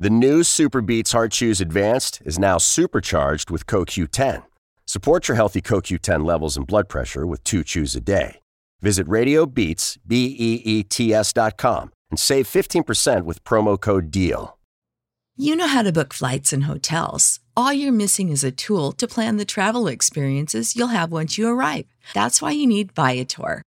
The new Super Beets Heart Chews Advanced is now supercharged with CoQ10. Support your healthy CoQ10 levels and blood pressure with two chews a day. Visit RadioBeats, B-E-E-T-S dot com and save 15% with promo code DEAL. You know how to book flights and hotels. All you're missing is a tool to plan the travel experiences you'll have once you arrive. That's why you need Viator.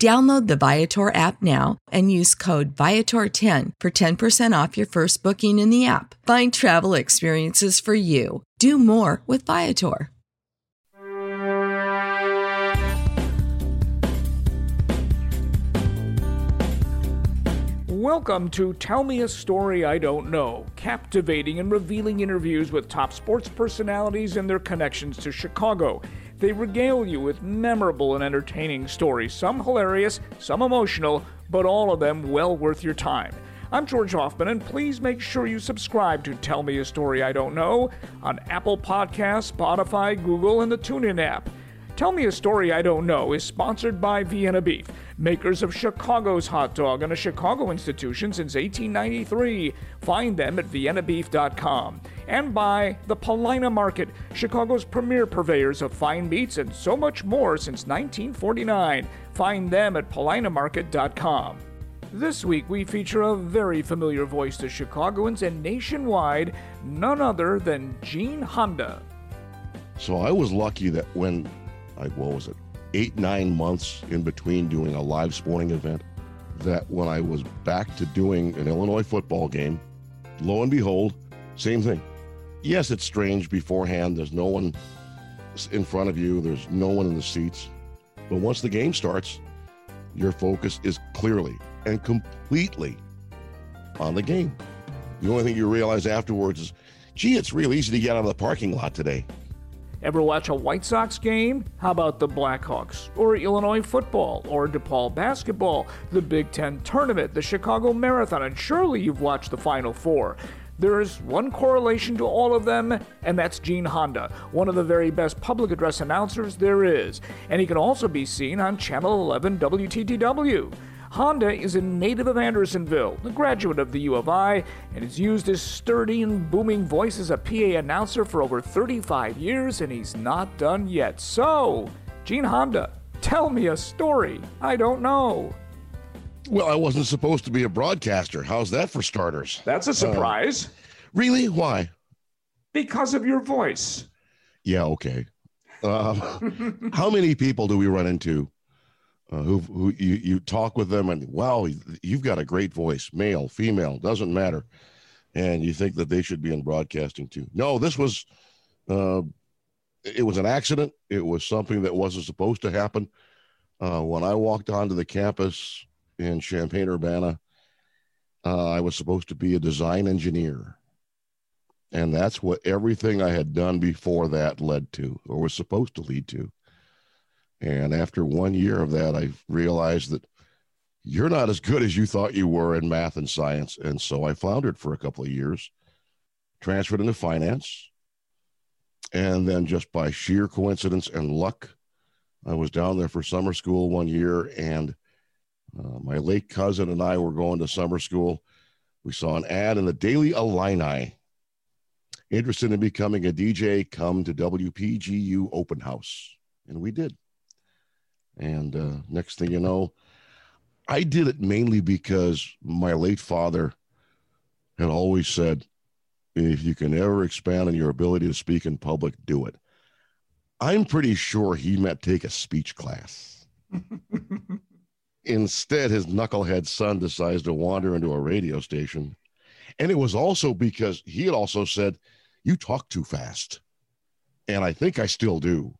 Download the Viator app now and use code Viator10 for 10% off your first booking in the app. Find travel experiences for you. Do more with Viator. Welcome to Tell Me a Story I Don't Know, captivating and revealing interviews with top sports personalities and their connections to Chicago. They regale you with memorable and entertaining stories, some hilarious, some emotional, but all of them well worth your time. I'm George Hoffman, and please make sure you subscribe to Tell Me a Story I Don't Know on Apple Podcasts, Spotify, Google, and the TuneIn app. Tell Me a Story I Don't Know is sponsored by Vienna Beef, makers of Chicago's hot dog and a Chicago institution since 1893. Find them at viennabeef.com. And by the Paulina Market, Chicago's premier purveyors of fine meats and so much more since 1949. Find them at paulinamarket.com. This week we feature a very familiar voice to Chicagoans and nationwide, none other than Gene Honda. So I was lucky that when like what was it, eight, nine months in between doing a live sporting event, that when I was back to doing an Illinois football game, lo and behold, same thing. Yes, it's strange beforehand. There's no one in front of you, there's no one in the seats. But once the game starts, your focus is clearly and completely on the game. The only thing you realize afterwards is, gee, it's real easy to get out of the parking lot today. Ever watch a White Sox game? How about the Blackhawks? Or Illinois football? Or DePaul basketball? The Big Ten tournament? The Chicago Marathon? And surely you've watched the Final Four. There's one correlation to all of them, and that's Gene Honda, one of the very best public address announcers there is. And he can also be seen on Channel 11 WTTW. Honda is a native of Andersonville, a graduate of the U of I, and has used his sturdy and booming voice as a PA announcer for over 35 years, and he's not done yet. So, Gene Honda, tell me a story. I don't know. Well, I wasn't supposed to be a broadcaster. How's that for starters? That's a surprise. Uh, really? Why? Because of your voice. Yeah, okay. Uh, how many people do we run into uh, who, who you, you talk with them and wow, you've got a great voice, male, female, doesn't matter. And you think that they should be in broadcasting too. No, this was, uh, it was an accident. It was something that wasn't supposed to happen. Uh, when I walked onto the campus in Champaign Urbana, uh, I was supposed to be a design engineer. And that's what everything I had done before that led to, or was supposed to lead to. And after one year of that, I realized that you're not as good as you thought you were in math and science. And so I floundered for a couple of years, transferred into finance. And then just by sheer coincidence and luck, I was down there for summer school one year. And uh, my late cousin and I were going to summer school. We saw an ad in the Daily Illini. Interested in becoming a DJ, come to WPGU Open House. And we did. And uh, next thing you know, I did it mainly because my late father had always said, if you can ever expand on your ability to speak in public, do it. I'm pretty sure he meant take a speech class. Instead, his knucklehead son decides to wander into a radio station. And it was also because he had also said, You talk too fast. And I think I still do.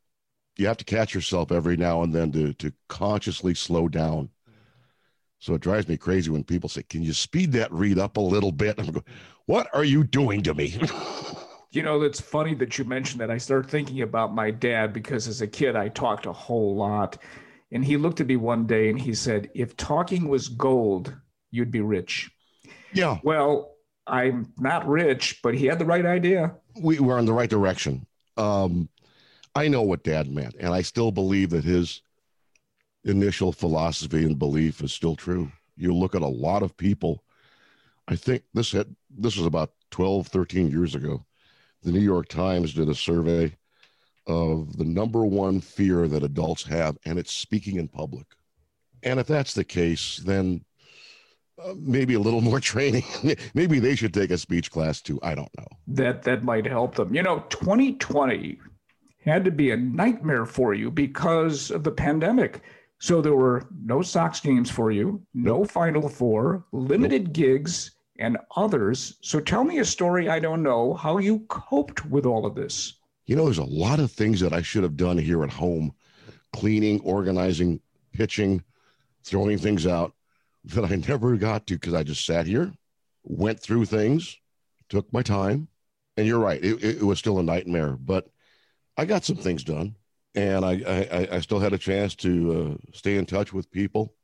You have to catch yourself every now and then to to consciously slow down. So it drives me crazy when people say, "Can you speed that read up a little bit?" I'm going, "What are you doing to me?" you know, it's funny that you mentioned that. I started thinking about my dad because as a kid I talked a whole lot, and he looked at me one day and he said, "If talking was gold, you'd be rich." Yeah. Well, I'm not rich, but he had the right idea. We were in the right direction. Um, I know what dad meant, and I still believe that his initial philosophy and belief is still true. You look at a lot of people. I think this had this was about 12, 13 years ago. The New York Times did a survey of the number one fear that adults have, and it's speaking in public. And if that's the case, then uh, maybe a little more training. maybe they should take a speech class too. I don't know. That that might help them. You know, 2020 had to be a nightmare for you because of the pandemic. So there were no Sox games for you, no Final Four, limited gigs, and others. So tell me a story I don't know how you coped with all of this. You know, there's a lot of things that I should have done here at home cleaning, organizing, pitching, throwing things out that I never got to because I just sat here, went through things, took my time. And you're right, it, it was still a nightmare, but I got some things done, and I I, I still had a chance to uh, stay in touch with people.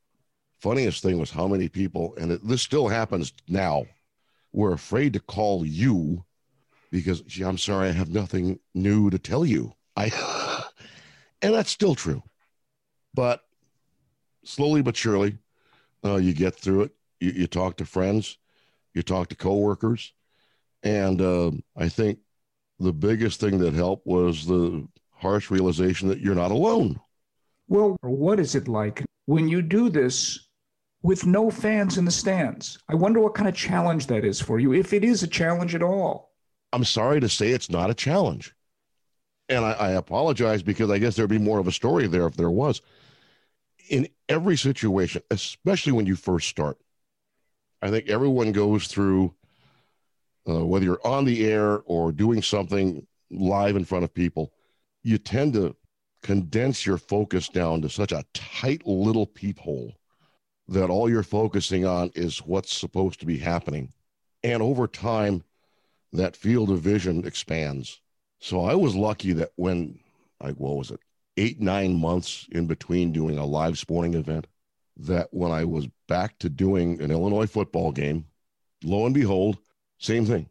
Funniest thing was how many people, and it, this still happens now. Were afraid to call you because gee, I'm sorry, I have nothing new to tell you. I, and that's still true, but slowly but surely, uh, you get through it. You, you, talk to friends, you talk to coworkers, and uh, I think the biggest thing that helped was the harsh realization that you're not alone. Well, what is it like when you do this with no fans in the stands? I wonder what kind of challenge that is for you, if it is a challenge at all. I'm sorry to say it's not a challenge. And I, I apologize because I guess there'd be more of a story there if there was. In every situation, especially when you first start, I think everyone goes through uh, whether you're on the air or doing something live in front of people, you tend to condense your focus down to such a tight little peephole that all you're focusing on is what's supposed to be happening. And over time, that field of vision expands. So I was lucky that when, like, what was it, eight, nine months in between doing a live sporting event, that when I was back to doing an Illinois football game, lo and behold, same thing.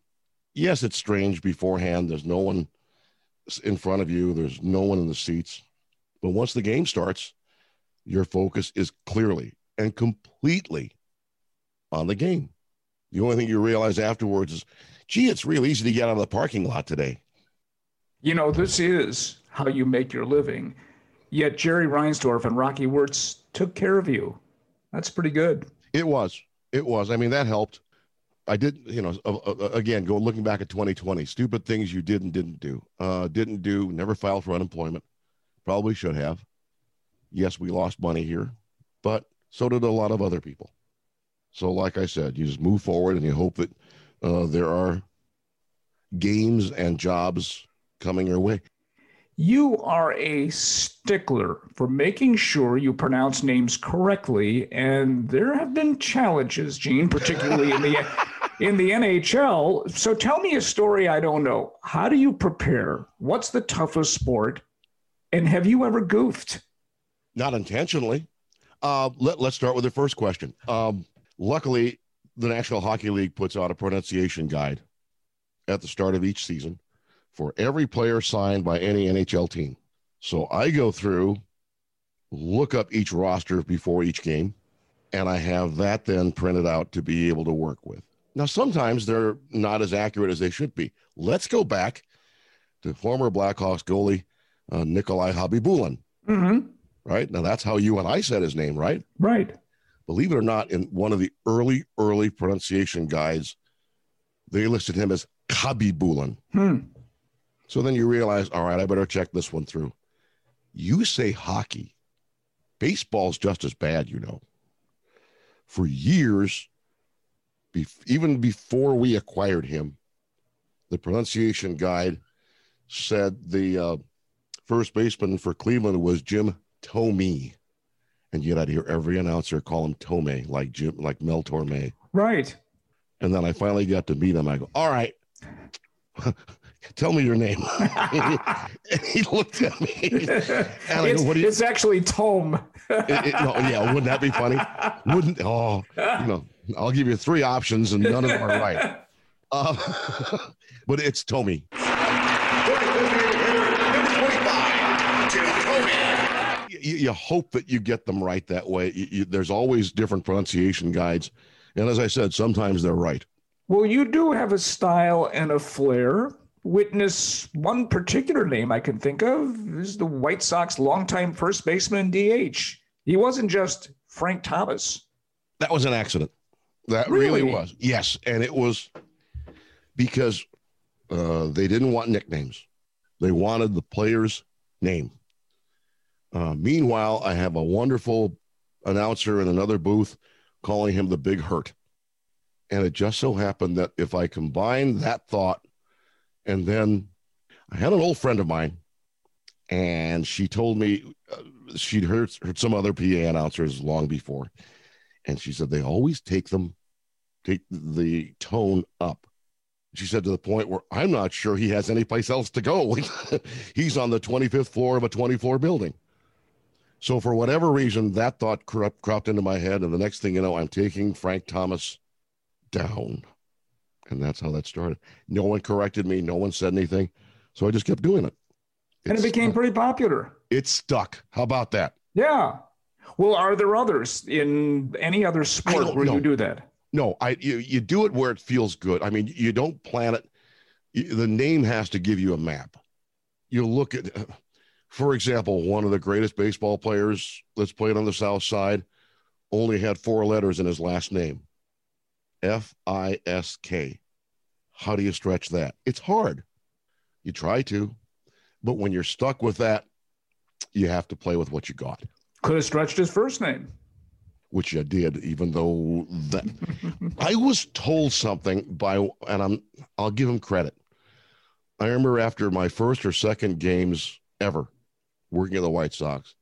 Yes, it's strange beforehand. There's no one in front of you, there's no one in the seats. But once the game starts, your focus is clearly and completely on the game. The only thing you realize afterwards is, gee, it's real easy to get out of the parking lot today. You know, this is how you make your living. Yet Jerry Reinsdorf and Rocky Wirtz took care of you. That's pretty good. It was. It was. I mean, that helped. I did, you know, uh, uh, again, go looking back at 2020, stupid things you did and didn't do. Uh, didn't do, never filed for unemployment. Probably should have. Yes, we lost money here, but so did a lot of other people. So, like I said, you just move forward and you hope that uh, there are games and jobs coming your way. You are a stickler for making sure you pronounce names correctly, and there have been challenges, Gene, particularly in the in the NHL. So tell me a story I don't know. How do you prepare? What's the toughest sport? And have you ever goofed? Not intentionally. Uh, let, us start with the first question. Um, luckily, the National Hockey League puts out a pronunciation guide at the start of each season for every player signed by any NHL team. So I go through, look up each roster before each game, and I have that then printed out to be able to work with. Now, sometimes they're not as accurate as they should be. Let's go back to former Blackhawks goalie uh, Nikolai Khabibulin. Mm-hmm. Right now, that's how you and I said his name, right? Right. Believe it or not, in one of the early, early pronunciation guides, they listed him as Khabibulin. Hmm. So then you realize, all right, I better check this one through. You say hockey, baseball's just as bad, you know. For years, even before we acquired him, the pronunciation guide said the uh, first baseman for Cleveland was Jim Thome. And yet I'd hear every announcer call him Tome, like Jim, like Mel Torme. Right. And then I finally got to meet him. I go, all right, tell me your name. and he looked at me. It's, go, it's actually Tome. it, it- no, yeah, wouldn't that be funny? Wouldn't, oh, you know, I'll give you three options and none of them are right. Uh, but it's Tommy. You, you hope that you get them right that way. You, you, there's always different pronunciation guides. And as I said, sometimes they're right. Well, you do have a style and a flair. Witness one particular name I can think of is the White Sox longtime first baseman DH. He wasn't just Frank Thomas. That was an accident. That really, Really? was. Yes. And it was because uh, they didn't want nicknames, they wanted the player's name. Uh, meanwhile, I have a wonderful announcer in another booth calling him the Big Hurt. And it just so happened that if I combine that thought and then I had an old friend of mine, and she told me uh, she'd heard, heard some other PA announcers long before and she said they always take them take the tone up. She said to the point where i'm not sure he has any place else to go. He's on the 25th floor of a 20 floor building. So for whatever reason that thought cropped, cropped into my head and the next thing you know i'm taking frank thomas down. And that's how that started. No one corrected me. No one said anything. So i just kept doing it. And it became pretty popular. it stuck. How about that? Yeah. Well, are there others in any other sport where know. you do that? No, I you, you do it where it feels good. I mean, you don't plan it. The name has to give you a map. You look at, for example, one of the greatest baseball players that's played on the South Side only had four letters in his last name, F I S K. How do you stretch that? It's hard. You try to, but when you're stuck with that, you have to play with what you got Could have stretched his first name. Which I did, even though that I was told something by, and I'm, I'll give him credit. I remember after my first or second games ever working at the White Sox,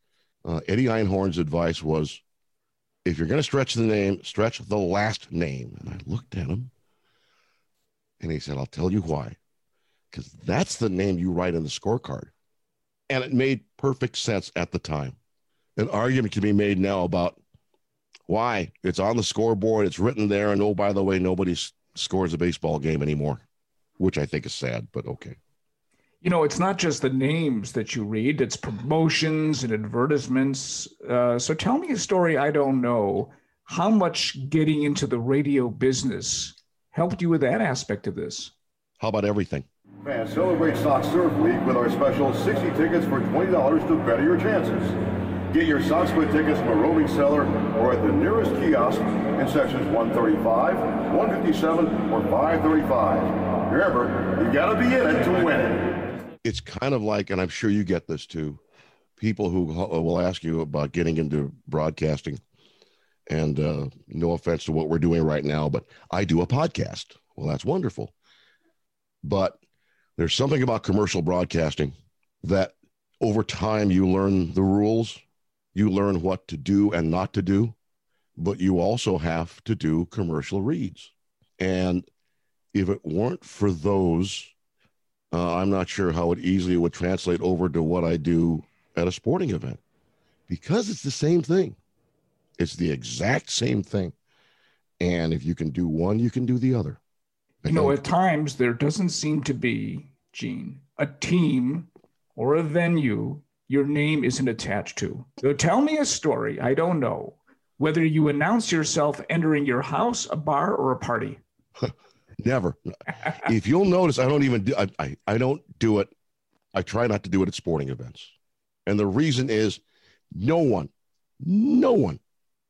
uh, Eddie Einhorn's advice was, if you're going to stretch the name, stretch the last name. And I looked at him and he said, I'll tell you why. Because that's the name you write in the scorecard. And it made perfect sense at the time. An argument can be made now about why it's on the scoreboard, it's written there, and oh, by the way, nobody s- scores a baseball game anymore, which I think is sad, but okay. You know, it's not just the names that you read, it's promotions and advertisements. Uh, so tell me a story I don't know. How much getting into the radio business helped you with that aspect of this? How about everything? Man, celebrate Sox Surf Week with our special 60 tickets for $20 to better your chances. Get your Sox Split tickets from a roaming seller or at the nearest kiosk in sections 135, 157, or 535. Remember, you gotta be in it to win it. It's kind of like, and I'm sure you get this too, people who will ask you about getting into broadcasting. And uh, no offense to what we're doing right now, but I do a podcast. Well, that's wonderful. But there's something about commercial broadcasting that over time you learn the rules, you learn what to do and not to do, but you also have to do commercial reads. And if it weren't for those, uh, I'm not sure how it easily would translate over to what I do at a sporting event because it's the same thing. It's the exact same thing. And if you can do one, you can do the other. You know, at times there doesn't seem to be, Gene, a team or a venue your name isn't attached to. So tell me a story I don't know, whether you announce yourself entering your house, a bar, or a party. Never. if you'll notice, I don't even do I, I, I don't do it. I try not to do it at sporting events. And the reason is no one, no one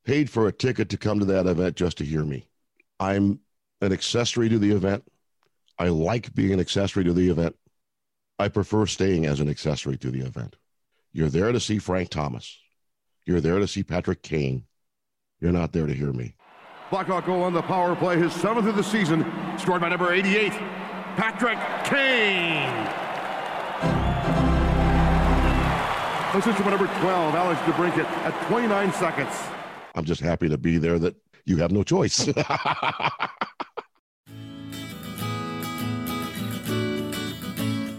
paid for a ticket to come to that event just to hear me. I'm an accessory to the event. I like being an accessory to the event. I prefer staying as an accessory to the event. You're there to see Frank Thomas. You're there to see Patrick Kane. You're not there to hear me. Blackhawk goal on the power play, his seventh of the season, scored by number 88, Patrick Kane. Position number 12, Alex DeBrincat at 29 seconds. I'm just happy to be there that you have no choice.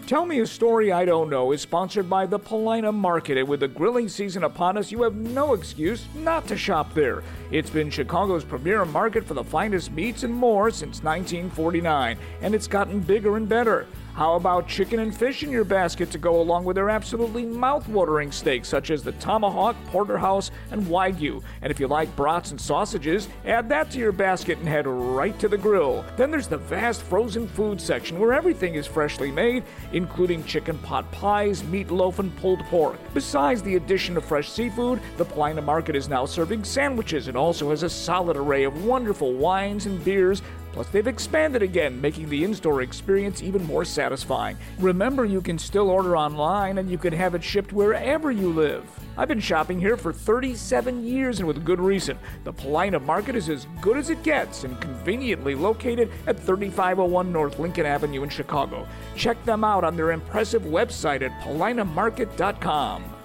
Tell Me a Story I Don't Know is sponsored by the Paulina Market, and with the grilling season upon us, you have no excuse not to shop there. It's been Chicago's premier market for the finest meats and more since 1949, and it's gotten bigger and better. How about chicken and fish in your basket to go along with their absolutely mouth-watering steaks such as the tomahawk, porterhouse, and wagyu? And if you like brats and sausages, add that to your basket and head right to the grill. Then there's the vast frozen food section where everything is freshly made, including chicken pot pies, meatloaf, and pulled pork. Besides the addition of fresh seafood, the Paulina Market is now serving sandwiches and also has a solid array of wonderful wines and beers Plus, they've expanded again, making the in store experience even more satisfying. Remember, you can still order online and you can have it shipped wherever you live. I've been shopping here for 37 years and with good reason. The Paulina Market is as good as it gets and conveniently located at 3501 North Lincoln Avenue in Chicago. Check them out on their impressive website at paulinamarket.com.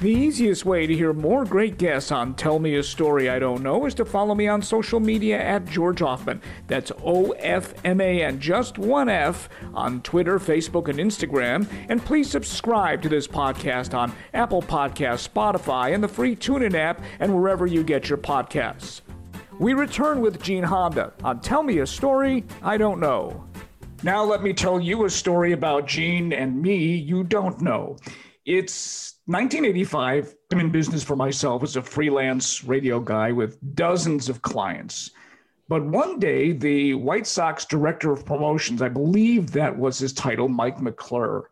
The easiest way to hear more great guests on Tell Me a Story I Don't Know is to follow me on social media at George Hoffman. That's O F M A N, just one F, on Twitter, Facebook, and Instagram. And please subscribe to this podcast on Apple Podcasts, Spotify, and the free TuneIn app, and wherever you get your podcasts. We return with Gene Honda on Tell Me a Story I Don't Know. Now, let me tell you a story about Gene and me you don't know. It's 1985. I'm in business for myself as a freelance radio guy with dozens of clients. But one day, the White Sox director of promotions, I believe that was his title, Mike McClure,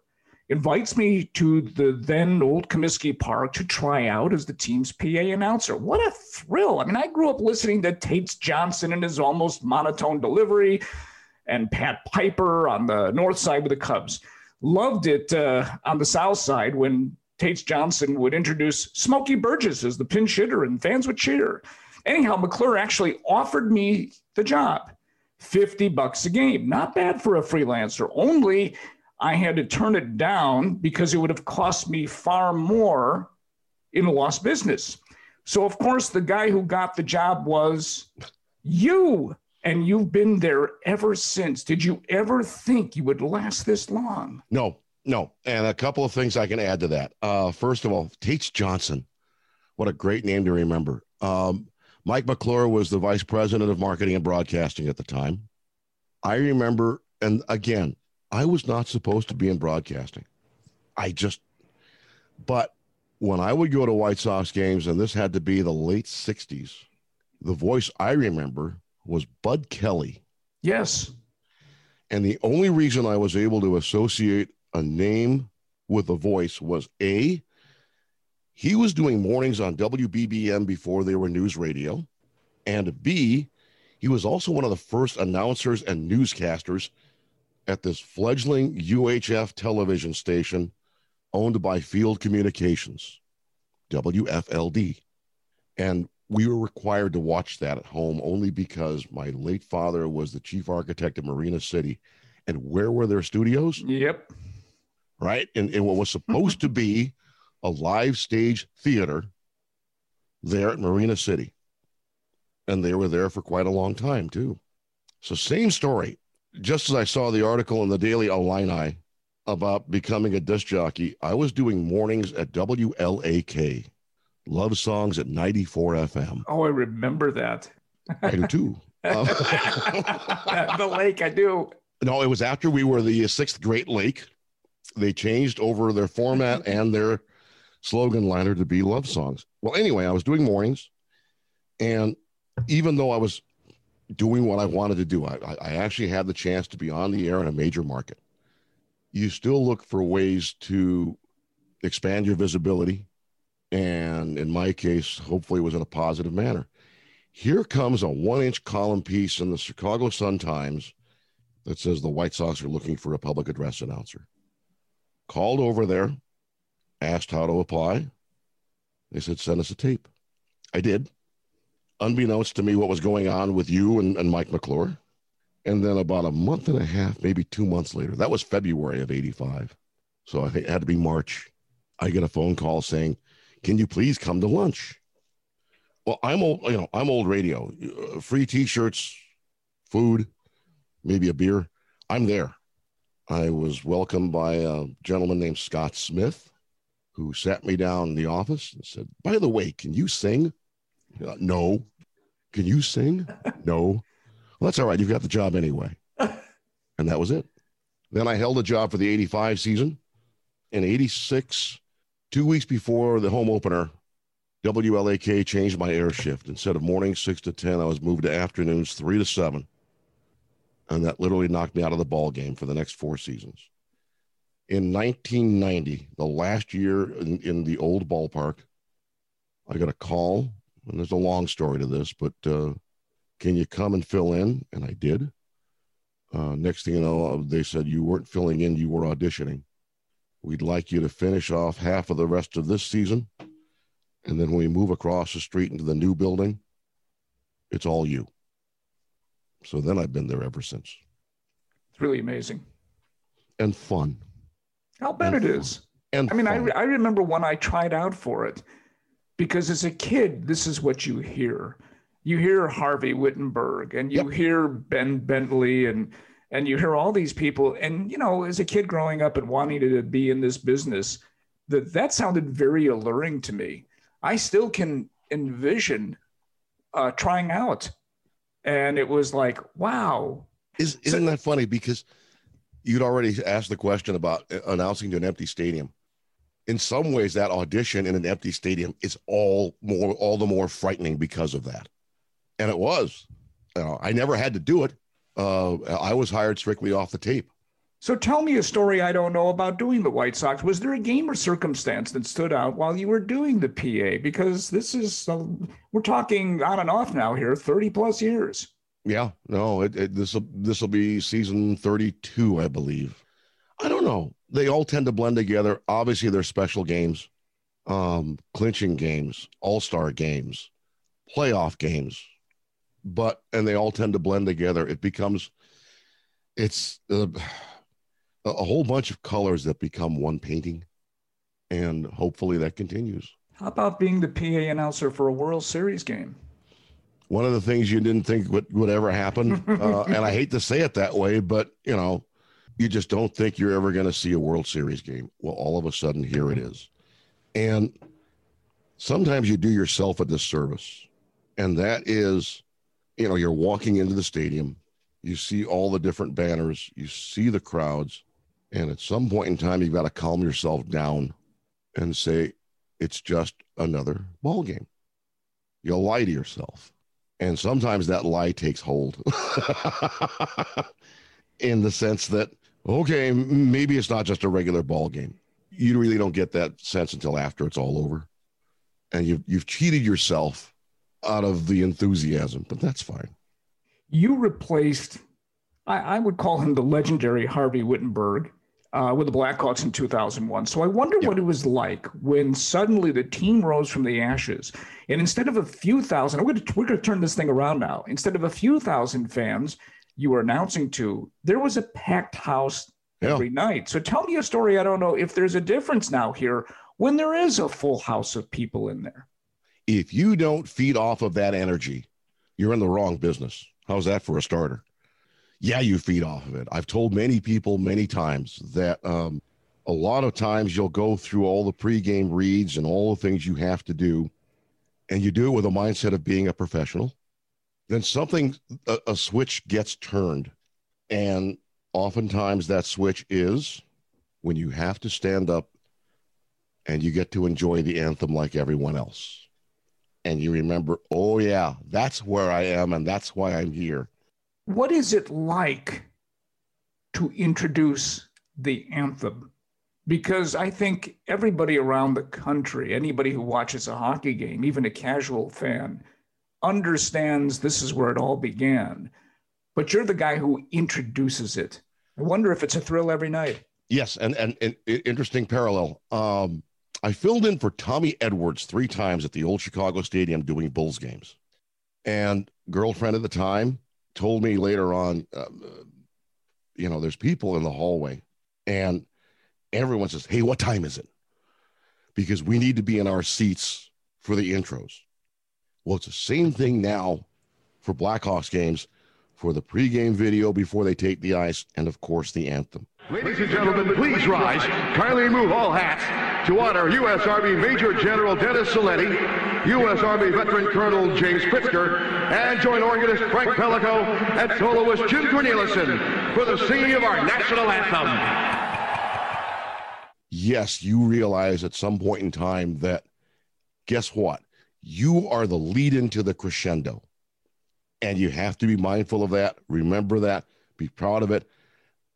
invites me to the then old Comiskey Park to try out as the team's PA announcer. What a thrill! I mean, I grew up listening to Tates Johnson and his almost monotone delivery, and Pat Piper on the north side with the Cubs loved it uh, on the south side when Tates Johnson would introduce Smokey Burgess as the pinch hitter and fans would cheer. Anyhow, McClure actually offered me the job 50 bucks a game. Not bad for a freelancer. Only I had to turn it down because it would have cost me far more in lost business. So, of course, the guy who got the job was you. And you've been there ever since. Did you ever think you would last this long? No, no. And a couple of things I can add to that. Uh, first of all, Tates Johnson. What a great name to remember. Um, Mike McClure was the vice president of marketing and broadcasting at the time. I remember, and again, I was not supposed to be in broadcasting. I just, but when I would go to White Sox games, and this had to be the late 60s, the voice I remember was Bud Kelly. Yes. And the only reason I was able to associate a name with a voice was A, he was doing mornings on WBBM before they were news radio. And B, he was also one of the first announcers and newscasters at this fledgling UHF television station owned by Field Communications, WFLD. And we were required to watch that at home only because my late father was the chief architect of Marina City. And where were their studios? Yep. Right. In, in what was supposed to be a live stage theater there at Marina City. And they were there for quite a long time, too. So, same story. Just as I saw the article in the Daily Illini about becoming a disc jockey, I was doing mornings at WLAK Love Songs at 94 FM. Oh, I remember that. I do too. Um, the lake, I do. No, it was after we were the sixth Great Lake. They changed over their format mm-hmm. and their slogan liner to be love songs. Well, anyway, I was doing mornings, and even though I was doing what I wanted to do, I, I actually had the chance to be on the air in a major market. You still look for ways to expand your visibility, and in my case, hopefully, it was in a positive manner. Here comes a one inch column piece in the Chicago Sun Times that says the White Sox are looking for a public address announcer. Called over there, asked how to apply. They said, send us a tape. I did. Unbeknownst to me, what was going on with you and, and Mike McClure. And then about a month and a half, maybe two months later, that was February of 85. So I think it had to be March. I get a phone call saying, Can you please come to lunch? Well, I'm old, you know, I'm old radio, uh, free t shirts, food, maybe a beer. I'm there. I was welcomed by a gentleman named Scott Smith, who sat me down in the office and said, By the way, can you sing? Uh, no. Can you sing? no. Well, that's all right. You've got the job anyway. And that was it. Then I held a job for the 85 season. In 86, two weeks before the home opener, WLAK changed my air shift. Instead of morning six to 10, I was moved to afternoons three to seven. And that literally knocked me out of the ball game for the next four seasons. In 1990, the last year in, in the old ballpark, I got a call, and there's a long story to this, but uh, can you come and fill in? And I did. Uh, next thing you know, they said you weren't filling in, you were auditioning. We'd like you to finish off half of the rest of this season. And then when we move across the street into the new building, it's all you. So then I've been there ever since. It's really amazing. And fun. I'll bet And it fun. is. And I mean, I, fun. I remember when I tried out for it because as a kid, this is what you hear. You hear Harvey Wittenberg and you Yep. hear Ben Bentley and and you hear all these people. And you know, as a kid growing up and wanting to be in this business, that that sounded very alluring to me. I still can envision uh, trying out, and it was like, wow, Is, isn't that funny? Because you'd already asked the question about uh, announcing to an empty stadium. In some ways, that audition in an empty stadium is all more, all the more frightening because of that. And it was. You know, I never had to do it. Uh, I was hired strictly off the tape. So tell me a story I don't know about doing the White Sox. Was there a game or circumstance that stood out while you were doing the PA? Because this is, uh, we're talking on and off now here, 30 plus years. Yeah, no, this will this will be season 32, I believe. I don't know. They all tend to blend together. Obviously, they're special games, um, clinching games, all star games, playoff games, but and they all tend to blend together. It becomes it's uh, a a whole bunch of colors that become one painting, and hopefully that continues. How about being the PA announcer for a World Series game? one of the things you didn't think would, would ever happen. Uh, and I hate to say it that way, but you know, you just don't think you're ever going to see a World Series game. Well, all of a sudden, here it is. And sometimes you do yourself a disservice. And that is, you know, you're walking into the stadium, you see all the different banners, you see the crowds. And at some point in time, you've got to calm yourself down and say, it's just another ball game. You'll lie to yourself. And sometimes that lie takes hold in the sense that, okay, maybe it's not just a regular ball game. You really don't get that sense until after it's all over. And you've, you've cheated yourself out of the enthusiasm, but that's fine. You replaced, I, I would call him the legendary Harvey Wittenberg uh, with the Blackhawks in 2001. So I wonder Yeah. what it was like when suddenly the team rose from the ashes. And instead of a few thousand, we're going to, we're going to turn this thing around now. Instead of a few thousand fans you were announcing to, there was a packed house Yeah. every night. So tell me a story. I don't know if there's a difference now here when there is a full house of people in there. If you don't feed off of that energy, you're in the wrong business. How's that for a starter? Yeah, you feed off of it. I've told many people many times that um, a lot of times you'll go through all the pregame reads and all the things you have to do, and you do it with a mindset of being a professional. Then something, a, a switch gets turned. And oftentimes that switch is when you have to stand up and you get to enjoy the anthem like everyone else and you remember, oh yeah, that's where I am, and that's why I'm here. What is it like to introduce the anthem? Because I think everybody around the country, anybody who watches a hockey game, even a casual fan, understands this is where it all began. But you're the guy who introduces it. I wonder if it's a thrill every night. Yes, and and, and interesting parallel. Um, I filled in for Tommy Edwards three times at the old Chicago Stadium doing Bulls games, and girlfriend at the time told me later on, uh, you know, there's people in the hallway and everyone says, Hey, what time is it? Because we need to be in our seats for the intros. Well, it's the same thing now for Blackhawks games for the pregame video before they take the ice, and of course, the anthem. Ladies and gentlemen, please rise. Kindly remove all hats to honor U.S. Army Major General Dennis Saletti, U.S. Army Veteran Colonel James Pritzker, and join organist Frank Pellico and soloist Jim Cornelison for the singing of our national anthem. Yes, you realize at some point in time that guess what? You are the lead into the crescendo. And you have to be mindful of that. Remember that. Be proud of it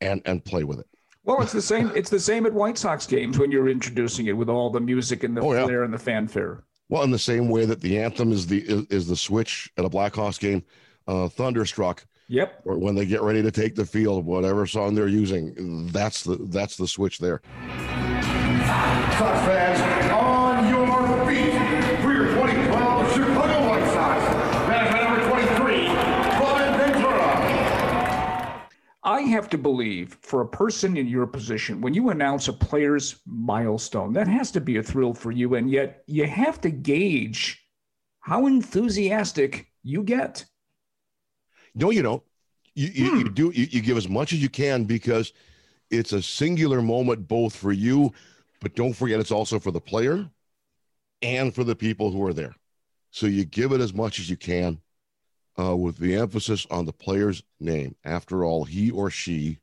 and and play with it. Well, it's the same. It's the same at White Sox games when you're introducing it with all the music and the oh, yeah. flair and the fanfare. Well, in the same way that the anthem is the is, is the switch at a Blackhawks game, uh, Thunderstruck. Yep. Or when they get ready to take the field, whatever song they're using, that's the that's the switch there. Sox fans, I have to believe for a person in your position, when you announce a player's milestone, that has to be a thrill for you. And yet you have to gauge how enthusiastic you get. No, you don't. You, you, hmm. you do you, you give as much as you can because it's a singular moment both for you but don't forget, it's also for the player and for the people who are there. So you give it as much as you can uh, with the emphasis on the player's name. After all, he or she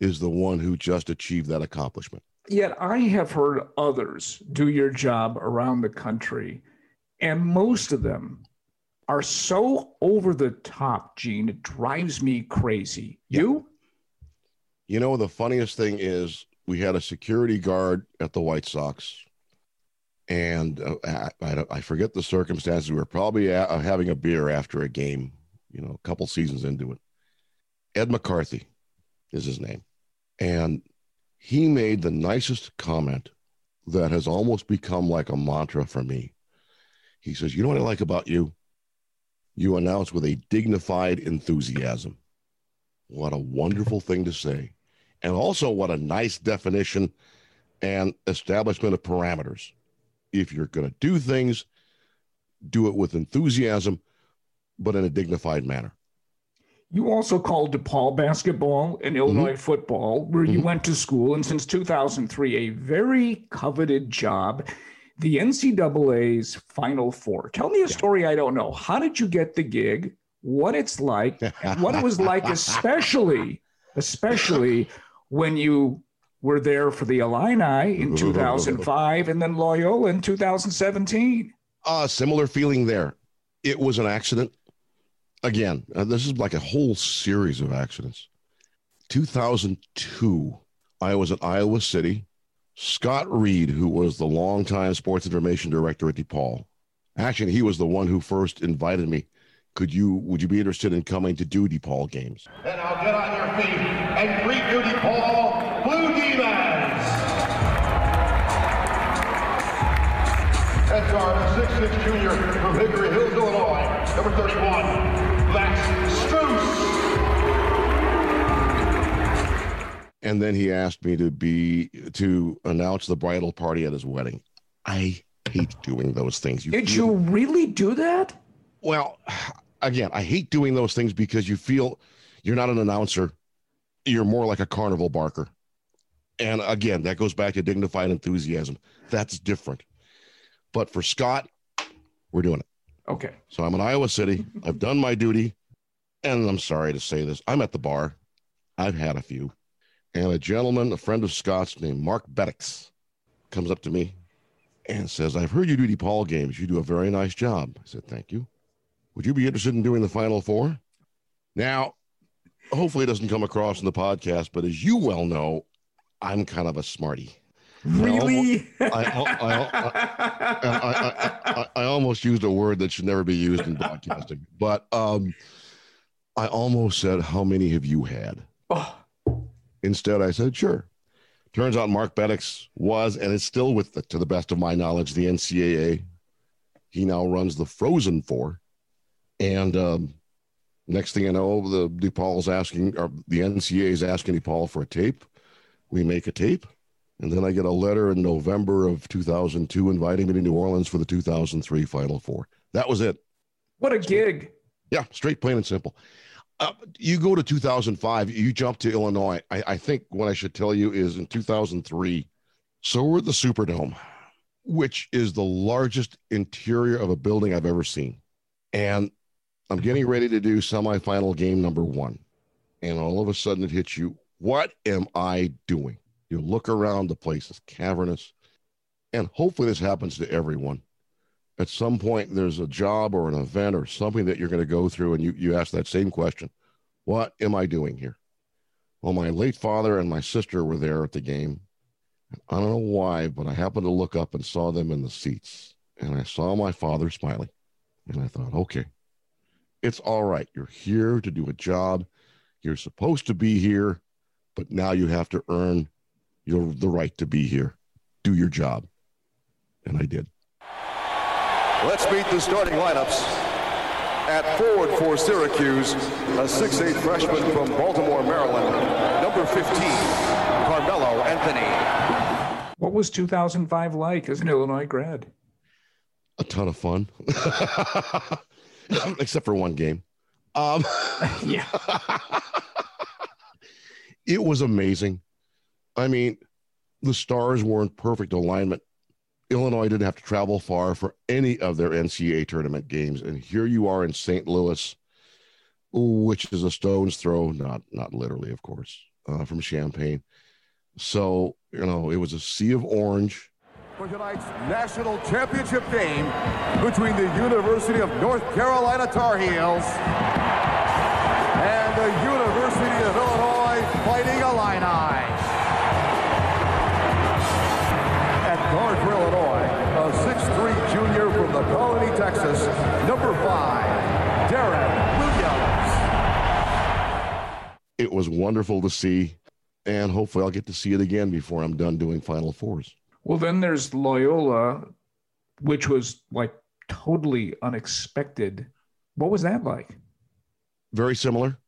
is the one who just achieved that accomplishment. Yet I have heard others do your job around the country, and most of them are so over the top, Gene, it drives me crazy. You? You know, the funniest thing is we had a security guard at the White Sox, and uh, I, I, forget the circumstances. We were probably uh, having a beer after a game, you know, a couple seasons into it. Ed McCarthy is his name, and he made the nicest comment that has almost become like a mantra for me. He says, "You know what I like about you? You announce with a dignified enthusiasm." What a wonderful thing to say. And also, what a nice definition and establishment of parameters. If you're going to do things, do it with enthusiasm, but in a dignified manner. You also called DePaul basketball and Illinois mm-hmm. football, where mm-hmm. you went to school, and since 2003, a very coveted job, the NCAA's Final Four. Tell me a story I don't know. How did you get the gig? What it's like, what it was like, especially, especially when you were there for the Illini in 2005 and then Loyola in 2017. Uh, similar feeling there. It was an accident. Again, uh, this is like a whole series of accidents. 2002, I was at Iowa City. Scott Reed, who was the longtime sports information director at DePaul, actually, he was the one who first invited me could you would you be interested in coming to do DePaul games? And I'll get on your feet and greet you DePaul Blue Demons. That's our 6'6 junior from Hickory Hills, Illinois, number 31, Max Strus. And then he asked me to be to announce the bridal party at his wedding. I hate doing those things. You Did feel, you really do that? Well, again, I hate doing those things because you feel you're not an announcer. You're more like a carnival barker. And again, that goes back to dignified enthusiasm. That's different. But for Scott, we're doing it. Okay. So I'm in Iowa City. I've done my duty. And I'm sorry to say this. I'm at the bar. I've had a few. And a gentleman, a friend of Scott's named Mark Bedics, comes up to me and says, I've heard you do DePaul games. You do a very nice job. I said, Thank you. Would you be interested in doing the final four? Now, hopefully it doesn't come across in the podcast, but as you well know, I'm kind of a smarty. Really? I almost, I, I, I, almost used a word that should never be used in broadcasting, but um, I almost said, How many have you had? Oh. Instead, I said, Sure. Turns out Mark Bedics was and is still with, the, to the best of my knowledge, the NCAA. He now runs the Frozen Four and um, Next thing you know, the DePaul's asking, or the NCAA is asking DePaul for a tape. We make a tape. And then I get a letter in November of 2002 inviting me to New Orleans for the 2003 Final Four. That was it. What a gig. Yeah, straight, plain, and simple. Uh, you go to 2005, you jump to Illinois. I, I think what I should tell you is in 2003, so we're at the Superdome, which is the largest interior of a building I've ever seen. And I'm getting ready to do semifinal game number one. And all of a sudden it hits you. What am I doing? You look around, the place is cavernous. And hopefully this happens to everyone. At some point, there's a job or an event or something that you're going to go through, and you, you ask that same question What am I doing here? Well, my late father and my sister were there at the game. I don't know why, but I happened to look up and saw them in the seats. And I saw my father smiling. And I thought, okay, it's all right. You're here to do a job. You're supposed to be here, but now you have to earn your the right to be here. Do your job. And I did. Let's meet the starting lineups. At forward for Syracuse, a 6'8 freshman from Baltimore, Maryland, number 15, Carmelo Anthony. What was 2005 like as an Illinois grad? A ton of fun. except for one game. Um, yeah. it was amazing. I mean, the stars were in perfect alignment. Illinois didn't have to travel far for any of their NCAA tournament games, and here you are in St. Louis, which is a stone's throw, not not literally, of course, uh, from Champaign. So you know, it was a sea of orange for tonight's national championship game between the University of North Carolina Tar Heels and the University a 6'3 junior from the Colony, Texas, number five, Deron Williams. It was wonderful to see, and hopefully I'll get to see it again before I'm done doing Final Fours. Well, then there's Loyola, which was like totally unexpected. What was that like? Very similar.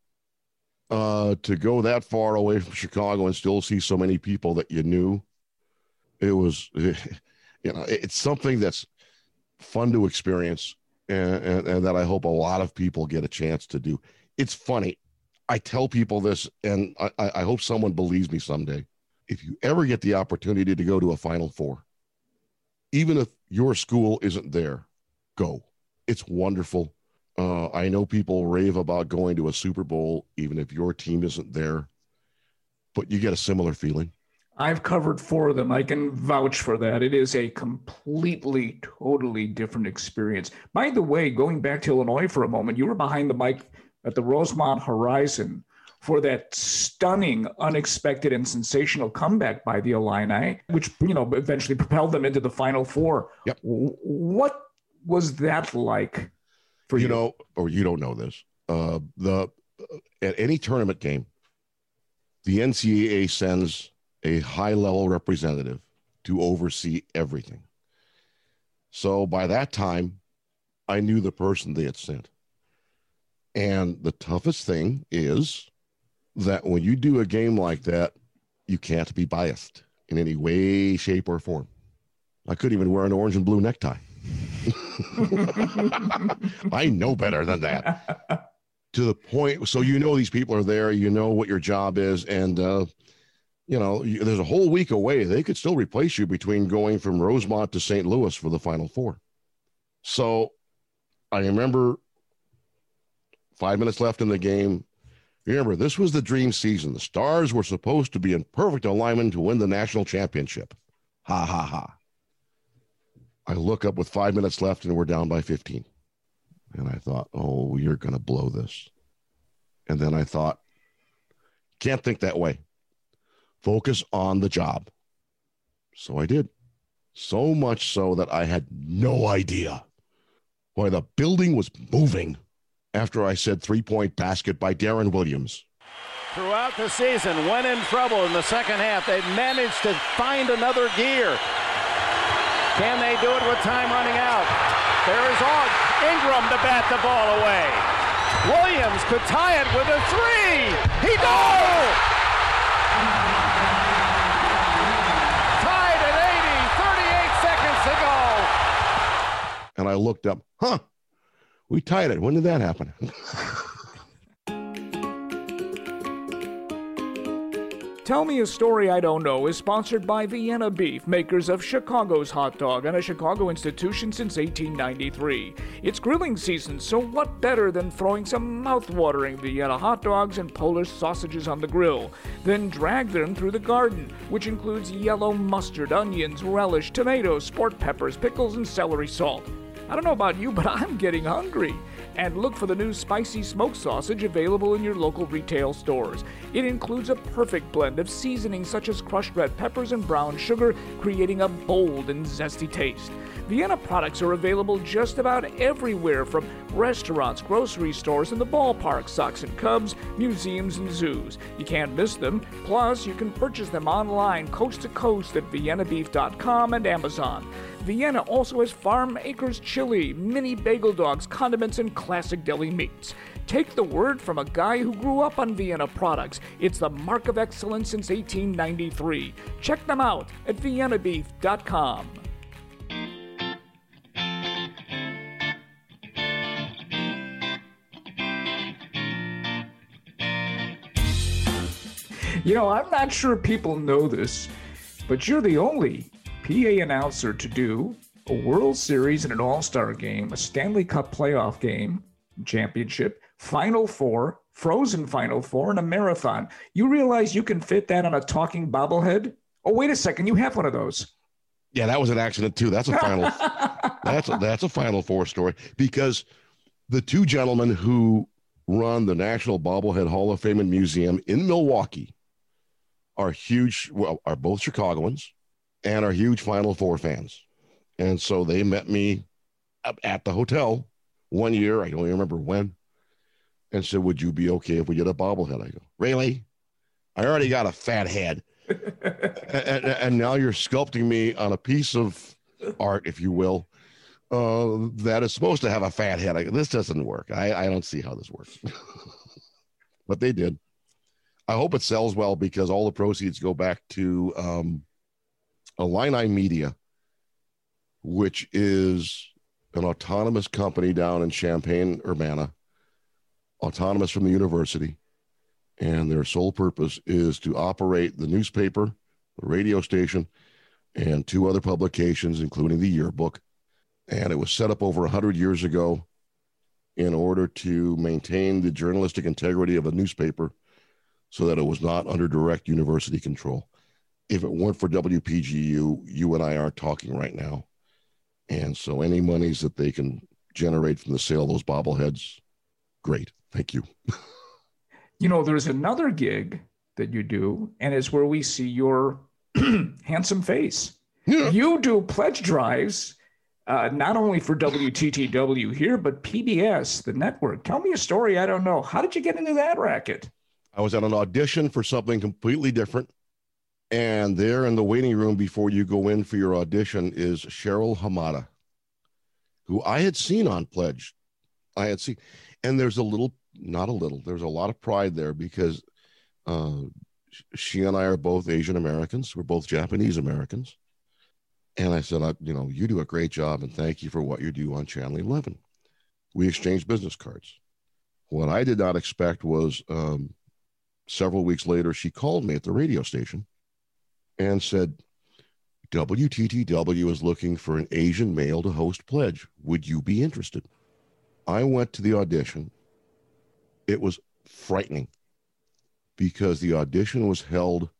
Uh, to go that far away from Chicago and still see so many people that you knew, it was, you know, it's something that's fun to experience and, and, and that I hope a lot of people get a chance to do. It's funny. I tell people this, and I, I hope someone believes me someday if you ever get the opportunity to go to a Final Four, even if your school isn't there, go. It's wonderful. Uh, I know people rave about going to a Super Bowl, even if your team isn't there, but you get a similar feeling. I've covered four of them. I can vouch for that. It is a completely, totally different experience. By the way, going back to Illinois for a moment, you were behind the mic at the Rosemont Horizon for that stunning, unexpected, and sensational comeback by the Illini, which you know eventually propelled them into the Final Four. Yep. What was that like for you? You know, or you don't know this. Uh, the at any tournament game, the NCAA sends a high level representative to oversee everything. So by that time, I knew the person they had sent. And the toughest thing is that when you do a game like that, you can't be biased in any way, shape, or form. I couldn't even wear an orange and blue necktie. I know better than that. to the point, so you know these people are there, you know what your job is, and uh, you know there's a whole week away. They could still replace you between going from Rosemont to St. Louis for the Final Four. So I remember five minutes left in the game. Remember, this was the dream season. The Stars were supposed to be in perfect alignment to win the national championship. Ha ha ha. I look up with five minutes left and we're down by 15. And I thought, oh, you're going to blow this. And then I thought, can't think that way. Focus on the job. So I did. So much so that I had no idea why the building was moving after I said three point basket by Deron Williams. Throughout the season, when in trouble in the second half, they've managed to find another gear. Can they do it with time running out? There is Ingram to bat the ball away. Williams could tie it with a three. He does! I looked up, huh? We tied it. When did that happen? Tell Me a Story I Don't Know is sponsored by Vienna Beef, makers of Chicago's hot dog and a Chicago institution since 1893. It's grilling season, so what better than throwing some mouth-watering Vienna hot dogs and Polish sausages on the grill? Then drag them through the garden, which includes yellow mustard, onions, relish, tomatoes, sport peppers, pickles, and celery salt. I don't know about you, but I'm getting hungry and look for the new spicy smoked sausage available in your local retail stores. It includes a perfect blend of seasonings such as crushed red peppers and brown sugar, creating a bold and zesty taste. Vienna products are available just about everywhere from restaurants, grocery stores, and the ballpark, Sox and Cubs, museums, and zoos. You can't miss them. Plus, you can purchase them online coast to coast at viennabeef.com and Amazon. Vienna also has Farm Acres chili, mini bagel dogs, condiments, and classic deli meats. Take the word from a guy who grew up on Vienna products. It's the mark of excellence since 1893. Check them out at viennabeef.com. You know, I'm not sure people know this, but you're the only PA announcer to do a World Series and an All Star game, a Stanley Cup playoff game, championship, Final Four, Frozen Final Four, and a marathon. You realize you can fit that on a talking bobblehead? Oh, wait a second, you have one of those. Yeah, that was an accident too. That's a final. that's a, that's a Final Four story because the two gentlemen who run the National Bobblehead Hall of Fame and Museum in Milwaukee are huge. Well, are both Chicagoans and are huge Final Four fans. And so they met me at the hotel one year. I don't even remember when. And said, Would you be okay if we get a bobblehead? I go, Really? I already got a fat head. and, and, now you're sculpting me on a piece of art, if you will, uh, that is supposed to have a fat head. I, this doesn't work. I, I don't see how this works. but they did. I hope it sells well because all the proceeds go back to um, Illini Media, which is an autonomous company down in Champaign, Urbana, autonomous from the university. And their sole purpose is to operate the newspaper, the radio station, and two other publications, including the yearbook. And it was set up over 100 years ago in order to maintain the journalistic integrity of a newspaper so that it was not under direct university control if it weren't for WPGU, you and I aren't talking right now. And so any monies that they can generate from the sale of those bobbleheads, great. Thank you. you know, there's another gig that you do, and it's where we see your handsome face. Yeah. You do pledge drives, uh, not only for WTTW here, but PBS, the network. Tell me a story I don't know. How did you get into that racket? I was at an audition for something completely different. And there in the waiting room before you go in for your audition is Cheryl Hamada, who I had seen on Pledge. I had seen, and there's a little, not a little, there's a lot of pride there because uh, she and I are both Asian Americans. We're both Japanese Americans. And I said, I, you know, you do a great job and thank you for what you do on Channel 11. We exchanged business cards. What I did not expect was um, several weeks later, she called me at the radio station and said, WTTW is looking for an Asian male to host Pledge. Would you be interested? I went to the audition. It was frightening because the audition was held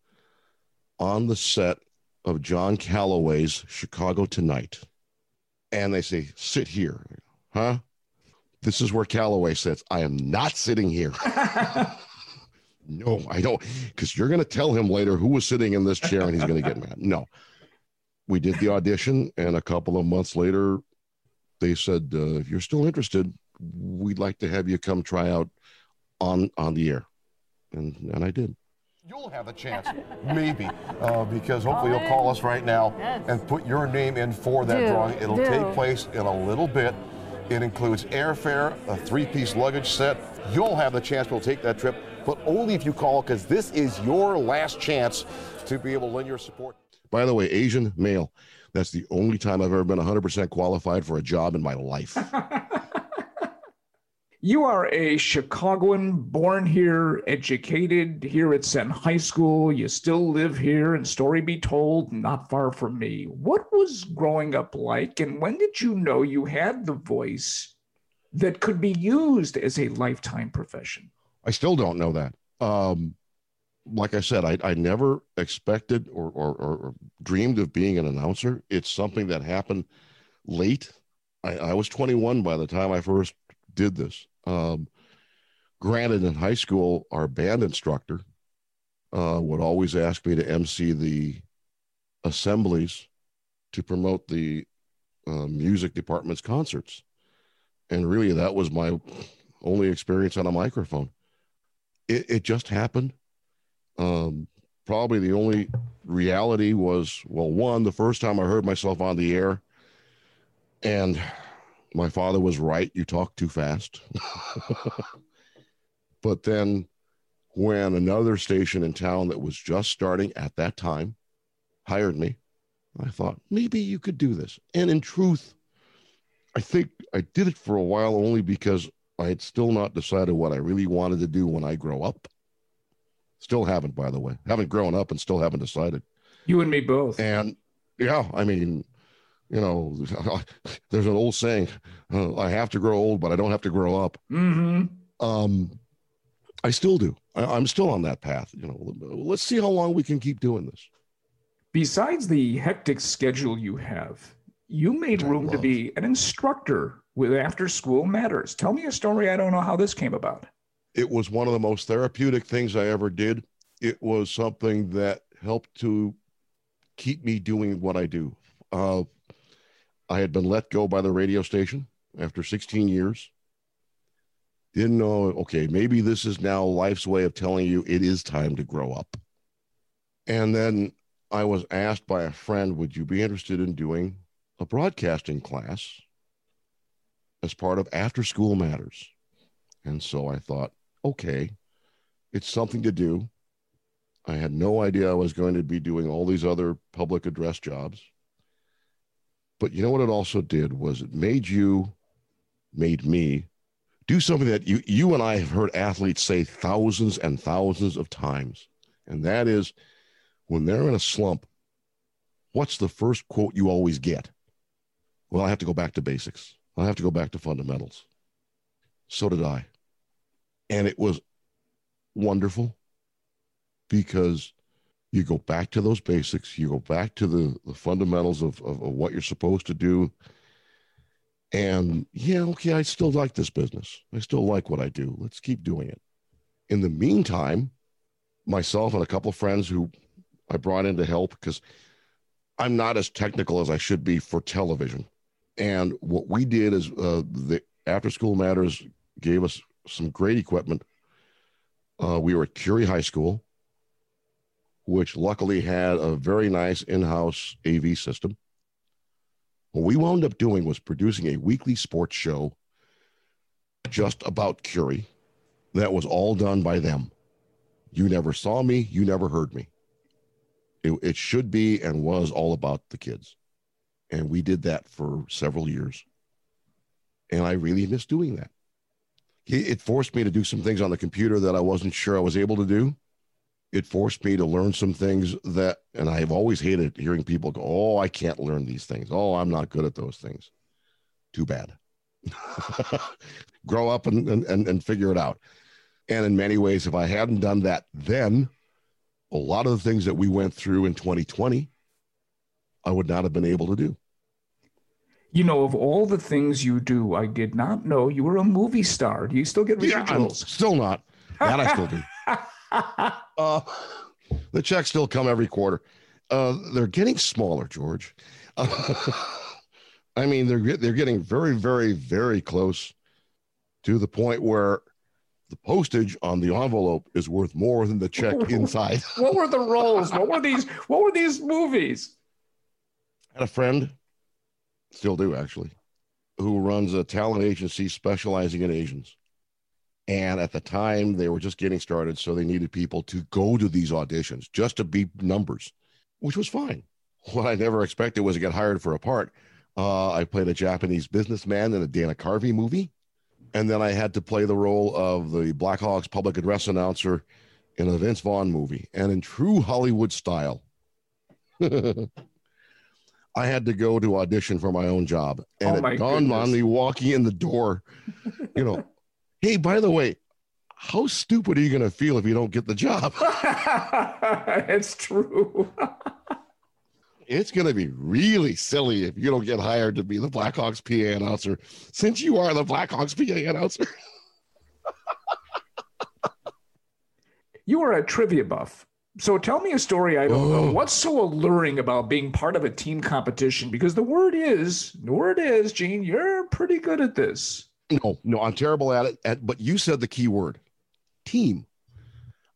on the set of John Callaway's Chicago Tonight. And they say, sit here. Huh? This is where Callaway sits. I am not sitting here. No, I don't, because you're going to tell him later who was sitting in this chair and he's going to get mad. No, we did the audition, and a couple of months later, they said, uh, "If you're still interested, we'd like to have you come try out on on the air," and and I did. You'll have a chance, maybe, uh, because hopefully you'll call us right now and put your name in for that do, drawing. It'll do. take place in a little bit. It includes airfare, a three piece luggage set. You'll have the chance to take that trip, but only if you call because this is your last chance to be able to lend your support. By the way, Asian male. That's the only time I've ever been 100% qualified for a job in my life. You are a Chicagoan, born here, educated here at Senn High School. You still live here, and story be told, not far from me. What was growing up like, and when did you know you had the voice that could be used as a lifetime profession? I still don't know that. Um, like I said, I, I never expected or, or, or, dreamed of being an announcer. It's something that happened late. I, I was 21 by the time I first did this. Um, granted, in high school, our band instructor uh, would always ask me to MC the assemblies to promote the uh, music department's concerts. And really, that was my only experience on a microphone. It, it just happened. Um, probably the only reality was well, one, the first time I heard myself on the air, and my father was right. You talk too fast. but then when another station in town that was just starting at that time hired me, I thought maybe you could do this. And in truth, I think I did it for a while only because I had still not decided what I really wanted to do when I grow up. Still haven't, by the way. Haven't grown up and still haven't decided. You and me both. And yeah, I mean, you know, there's an old saying, uh, I have to grow old, but I don't have to grow up. Mm-hmm. Um, I still do. I, am still on that path. You know, let's see how long we can keep doing this. Besides the hectic schedule you have, you made room to be an instructor With after School Matters. Tell me a story. I don't know how this came about. It was one of the most therapeutic things I ever did. It was something that helped to keep me doing what I do. Uh, I had been let go by the radio station after 16 years. Didn't know, okay, maybe this is now life's way of telling you it is time to grow up. And then I was asked by a friend, would you be interested in doing a broadcasting class as part of After School Matters? And so I thought, okay, it's something to do. I had no idea I was going to be doing all these other public address jobs. But you know what it also did was it made you, made me do something that you you and I have heard athletes say thousands and thousands of times. And that is when they're in a slump, what's the first quote you always get? Well, I have to go back to basics. I have to go back to fundamentals. So did I. And it was wonderful because you go back to those basics you go back to the, the fundamentals of, of, of, what you're supposed to do. And yeah okay i still like this business. I still like what i do. Let's keep doing it. In the meantime myself and a couple of friends who i brought in to help because i'm not as technical as i should be for television and what we did is uh, the after school matters gave us some great equipment uh, we were at curie high school which luckily had a very nice in house AV system. What we wound up doing was producing a weekly sports show just about Curie that was all done by them. You never saw me, you never heard me. It, it should be and was all about the kids. And we did that for several years. And I really miss doing that. It forced me to do some things on the computer that I wasn't sure I was able to do it forced me to learn some things that, and I've always hated hearing people go, Oh, I can't learn these things. Oh, I'm not good at those things. Too bad. Grow up and, and, and figure it out. And in many ways, if I hadn't done that then, a lot of the things that we went through in 2020, I would not have been able to do. You know, of all the things you do, I did not know you were a movie star. Do you still get residuals? Yeah, still not. That I still do. uh, the checks still come every quarter. Uh, they're getting smaller, George. Uh, I mean, they're they're getting very, very, very close to the point where the postage on the envelope is worth more than the check inside. what were the roles? What were these? What were these movies? I had a friend, still do actually, who runs a talent agency specializing in Asians. And at the time, they were just getting started. So they needed people to go to these auditions just to be numbers, which was fine. What I never expected was to get hired for a part. Uh, I played a Japanese businessman in a Dana Carvey movie. And then I had to play the role of the Blackhawks public address announcer in a Vince Vaughn movie. And in true Hollywood style, I had to go to audition for my own job. And Oh, it dawned on me walking in the door, you know, hey, by the way, how stupid are you going to feel if you don't get the job? it's true. It's going to be really silly if you don't get hired to be the Blackhawks PA announcer, since you are the Blackhawks PA announcer. You are a trivia buff. So tell me a story I don't know. What's so alluring about being part of a team competition? Because the word is, the word is, Gene, you're pretty good at this. No, no, I'm terrible at it. At, but you said the key word team.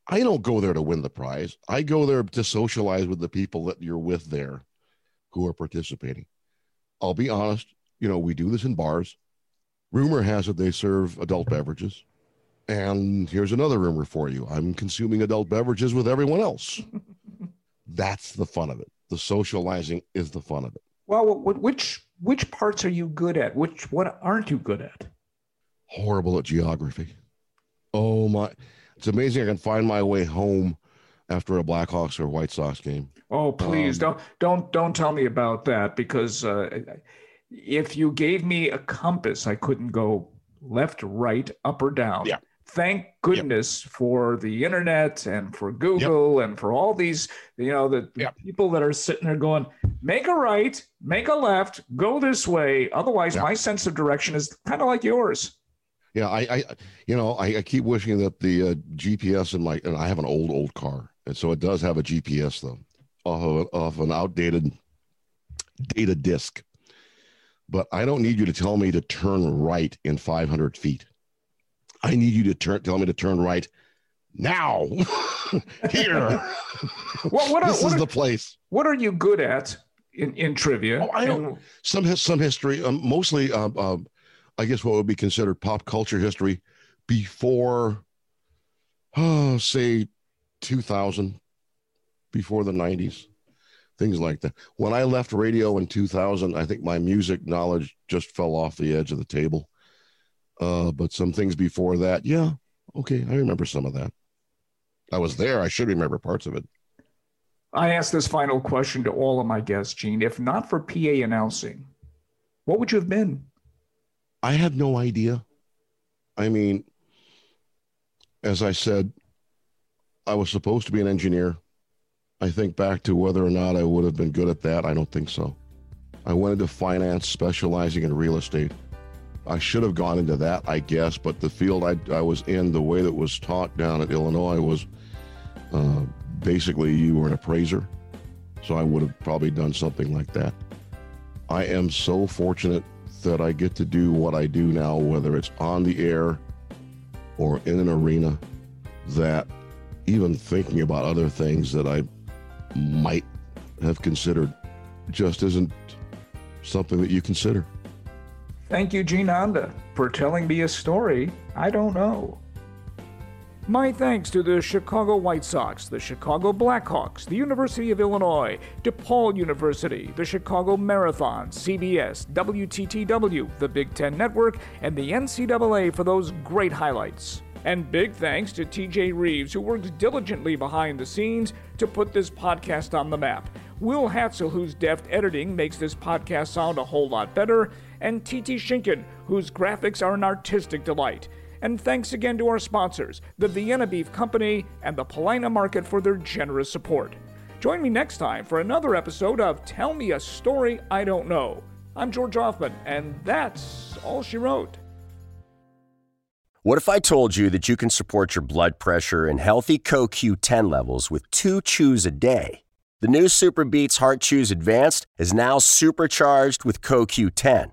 I don't go there to win the prize. I go there to socialize with the people that you're with there who are participating. I'll be honest, you know, we do this in bars. Rumor has it they serve adult beverages. And here's another rumor for you I'm consuming adult beverages with everyone else. That's the fun of it. The socializing is the fun of it. Well, which which parts are you good at? Which what aren't you good at? horrible at geography. Oh my! It's amazing I can find my way home after a Blackhawks or White Sox game. Oh, please Um, don't don't don't tell me about that because uh, if you gave me a compass, I couldn't go left, right, up or down. Yeah. Thank goodness for the internet and for Google and for all these, you know, the Yep. people that are sitting there going, make a right, make a left, go this way. Otherwise, my sense of direction is kind of like yours. Yeah, I, I you know, I, I keep wishing that the uh, GPS in my and I have an old old car, and so it does have a GPS though, off of, off an outdated data disk. But I don't need you to tell me to turn right in 500 feet. I need you to turn tell me to turn right now here. What what are, this what, is are, the place. what are you good at in, in trivia? Oh, I don't- some some history, um, mostly, um, um, I guess what would be considered pop culture history before, oh, say, two thousand, before the nineties, things like that. When I left radio in two thousand, I think my music knowledge just fell off the edge of the table. Uh, but some things before that, yeah, okay, I remember some of that. I was there. I should remember parts of it. I ask this final question to all of my guests, Gene. If not for PA announcing, what would you have been? I have no idea. I mean, as I said, I was supposed to be an engineer. I think back to whether or not I would have been good at that. I don't think so. I went into finance, specializing in real estate. I should have gone into that, I guess, but the field I, I was in, the way that was taught down at Illinois was uh, basically you were an appraiser. So I would have probably done something like that. I am so fortunate that I get to do what I do now, whether it's on the air or in an arena, that even thinking about other things that I might have considered just isn't something that you consider. Thank you, Gene for telling me a story I don't know. My thanks to the Chicago White Sox, the Chicago Blackhawks, the University of Illinois, DePaul University, the Chicago Marathon, CBS, WTTW, the Big Ten Network, and the NCAA for those great highlights. And big thanks to TJ Reeves, who works diligently behind the scenes to put this podcast on the map. Will Hatzel, whose deft editing makes this podcast sound a whole lot better, and TT Shinkin, whose graphics are an artistic delight. And thanks again to our sponsors, the Vienna Beef Company and the Polina Market, for their generous support. Join me next time for another episode of Tell Me a Story I Don't Know. I'm George Hofmann, and that's all she wrote. What if I told you that you can support your blood pressure and healthy CoQ10 levels with two chews a day? The new Super Beets Heart Chews Advanced is now supercharged with CoQ10.